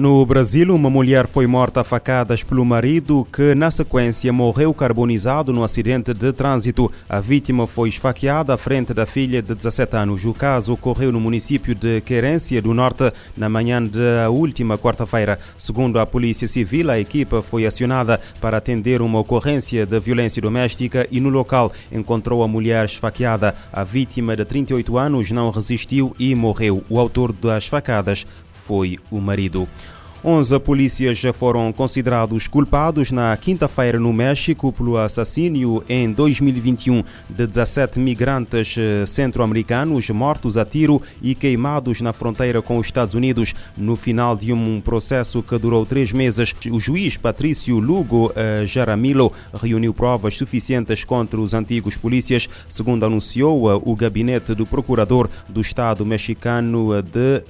No Brasil, uma mulher foi morta a facadas pelo marido, que na sequência morreu carbonizado no acidente de trânsito. A vítima foi esfaqueada à frente da filha de 17 anos. O caso ocorreu no município de Querência do Norte na manhã da última quarta-feira. Segundo a Polícia Civil, a equipa foi acionada para atender uma ocorrência de violência doméstica e no local encontrou a mulher esfaqueada. A vítima de 38 anos não resistiu e morreu. O autor das facadas foi o marido. 11 polícias já foram considerados culpados na quinta-feira no México pelo assassínio em 2021 de 17 migrantes eh, centro-americanos mortos a tiro e queimados na fronteira com os Estados Unidos. No final de um processo que durou três meses, o juiz Patrício Lugo eh, Jaramillo reuniu provas suficientes contra os antigos polícias, segundo anunciou eh, o gabinete do procurador do Estado mexicano de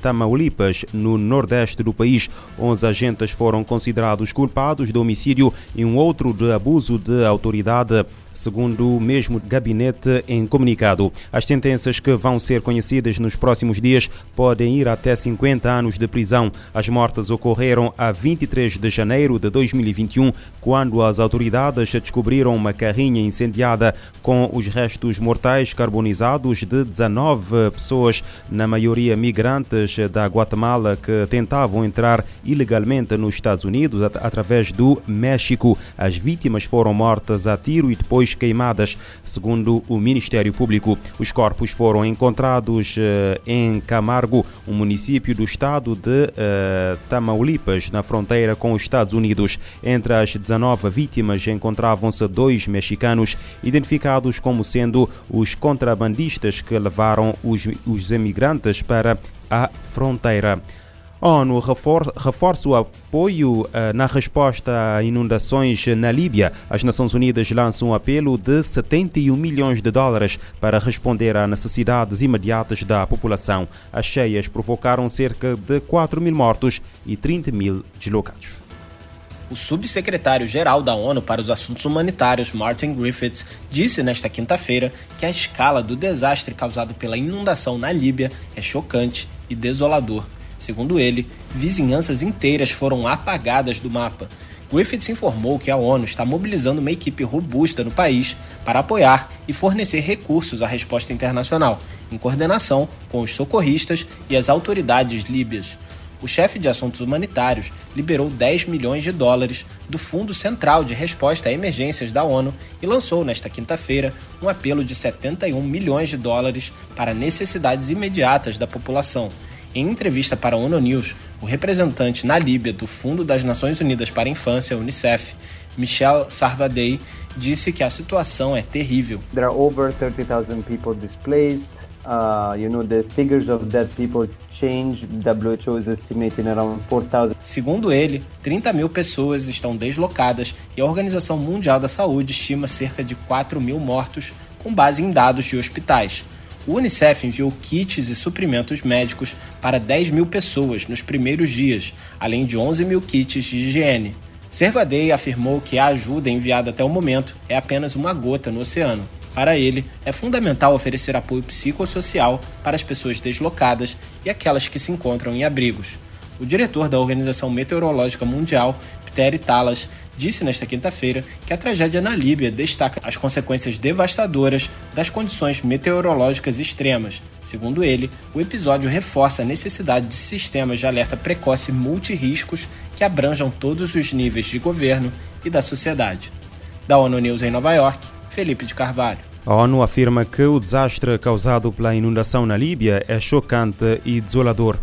Tamaulipas, no Nordeste do país. 11 agentes foram considerados culpados de homicídio e um outro de abuso de autoridade segundo o mesmo gabinete em comunicado. As sentenças que vão ser conhecidas nos próximos dias podem ir até 50 anos de prisão. As mortes ocorreram a 23 de janeiro de 2021, quando as autoridades descobriram uma carrinha incendiada com os restos mortais carbonizados de 19 pessoas, na maioria migrantes da Guatemala que tentavam entrar ilegalmente nos Estados Unidos através do México. As vítimas foram mortas a tiro e depois queimadas, segundo o Ministério Público. Os corpos foram encontrados eh, em Camargo, um município do estado de uh, Tamaulipas, na fronteira com os Estados Unidos. Entre as 19 vítimas encontravam-se dois mexicanos, identificados como sendo os contrabandistas que levaram os, os imigrantes para a fronteira. A ONU reforça o apoio eh, na resposta a inundações na Líbia. As Nações Unidas lançam um apelo de 71 milhões de dólares para responder a necessidades imediatas da população. As cheias provocaram cerca de 4 mil mortos e 30 mil deslocados. O subsecretário-geral da ONU para os Assuntos Humanitários, Martin Griffiths, disse nesta quinta-feira que a escala do desastre causado pela inundação na Líbia é chocante e desolador. Segundo ele, vizinhanças inteiras foram apagadas do mapa. Griffiths informou que a ONU está mobilizando uma equipe robusta no país para apoiar e fornecer recursos à resposta internacional, em coordenação com os socorristas e as autoridades líbias. O chefe de assuntos humanitários liberou 10 milhões de dólares do Fundo Central de Resposta a Emergências da ONU e lançou nesta quinta-feira um apelo de 71 milhões de dólares para necessidades imediatas da população, em entrevista para a ONU News, o representante na Líbia do Fundo das Nações Unidas para a Infância, UNICEF, Michel Sarvadei, disse que a situação é terrível. There are over 30,000 people displaced. Uh, you know, the figures of dead people change. WHO is estimating around 4,000. Segundo ele, 30 mil pessoas estão deslocadas e a Organização Mundial da Saúde estima cerca de 4 mil mortos com base em dados de hospitais o Unicef enviou kits e suprimentos médicos para 10 mil pessoas nos primeiros dias, além de 11 mil kits de higiene. Servadei afirmou que a ajuda enviada até o momento é apenas uma gota no oceano. Para ele, é fundamental oferecer apoio psicossocial para as pessoas deslocadas e aquelas que se encontram em abrigos. O diretor da Organização Meteorológica Mundial, Pteri Talas, disse nesta quinta-feira que a tragédia na Líbia destaca as consequências devastadoras das condições meteorológicas extremas. Segundo ele, o episódio reforça a necessidade de sistemas de alerta precoce multirriscos que abranjam todos os níveis de governo e da sociedade. Da ONU News em Nova York, Felipe de Carvalho. A ONU afirma que o desastre causado pela inundação na Líbia é chocante e desolador.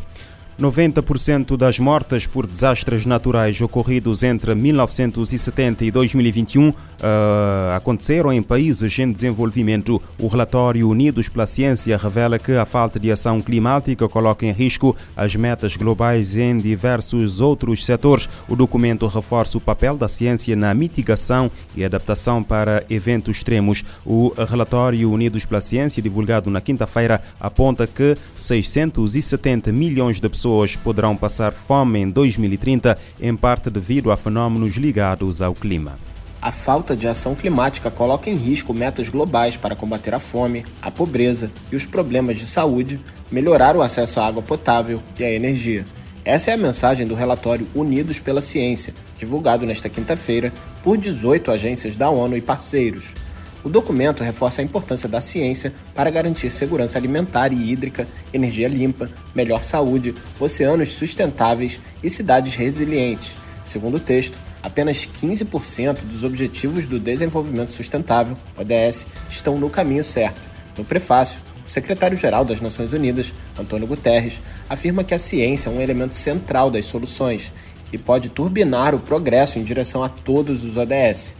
90% das mortes por desastres naturais ocorridos entre 1970 e 2021 uh, eh, aconteceram em países em desenvolvimento. O relatório Unidos pela Ciência revela que a falta de ação climática coloca em risco as metas globais em diversos outros setores. O documento reforça o papel da ciência na mitigação e adaptação para eventos extremos. O relatório Unidos pela Ciência, divulgado na quinta-feira, aponta que 670 milhões de pessoas pessoas poderão passar fome em 2030, em parte devido a fenômenos ligados ao clima. A falta de ação climática coloca em risco metas globais para combater a fome, a pobreza e os problemas de saúde, melhorar o acesso à água potável e à energia. Essa é a mensagem do relatório Unidos pela Ciência, divulgado nesta quinta-feira por 18 agências da ONU e parceiros. O documento reforça a importância da ciência para garantir segurança alimentar e hídrica, energia limpa, melhor saúde, oceanos sustentáveis e cidades resilientes. Segundo o texto, apenas 15% dos Objetivos do Desenvolvimento Sustentável, ODS, estão no caminho certo. No prefácio, o secretário-geral das Nações Unidas, Antônio Guterres, afirma que a ciência é um elemento central das soluções e pode turbinar o progresso em direção a todos os ODS.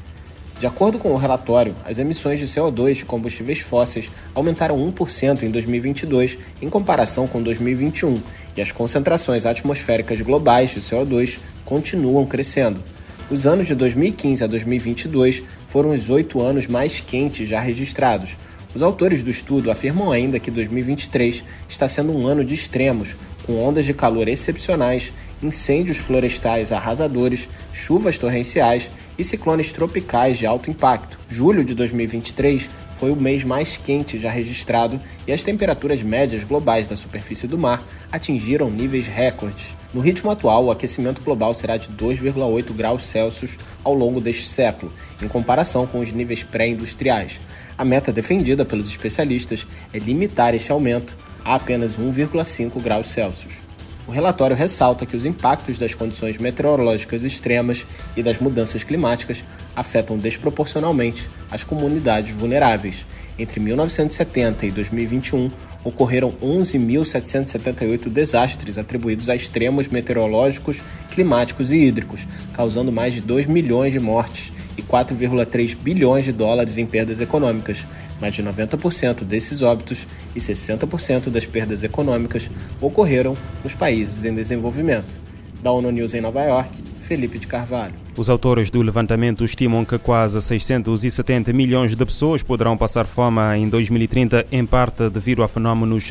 De acordo com o relatório, as emissões de CO2 de combustíveis fósseis aumentaram 1% em 2022 em comparação com 2021 e as concentrações atmosféricas globais de CO2 continuam crescendo. Os anos de 2015 a 2022 foram os oito anos mais quentes já registrados, os autores do estudo afirmam ainda que 2023 está sendo um ano de extremos, com ondas de calor excepcionais, incêndios florestais arrasadores, chuvas torrenciais e ciclones tropicais de alto impacto. Julho de 2023 foi o mês mais quente já registrado e as temperaturas médias globais da superfície do mar atingiram níveis recordes. No ritmo atual, o aquecimento global será de 2,8 graus Celsius ao longo deste século, em comparação com os níveis pré-industriais. A meta defendida pelos especialistas é limitar este aumento a apenas 1,5 graus Celsius. O relatório ressalta que os impactos das condições meteorológicas extremas e das mudanças climáticas afetam desproporcionalmente as comunidades vulneráveis. Entre 1970 e 2021, ocorreram 11.778 desastres atribuídos a extremos meteorológicos, climáticos e hídricos, causando mais de 2 milhões de mortes e 4,3 bilhões de dólares em perdas econômicas. Mais de 90% desses óbitos e 60% das perdas econômicas ocorreram nos países em desenvolvimento. Da ONU News em Nova York, Felipe de Carvalho. Os autores do levantamento estimam que quase 670 milhões de pessoas poderão passar fome em 2030, em parte devido a fenómenos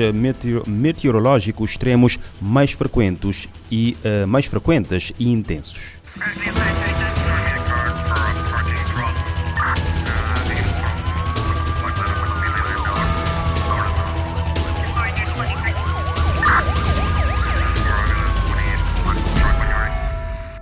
meteorológicos extremos mais frequentes e uh, mais frequentes e intensos.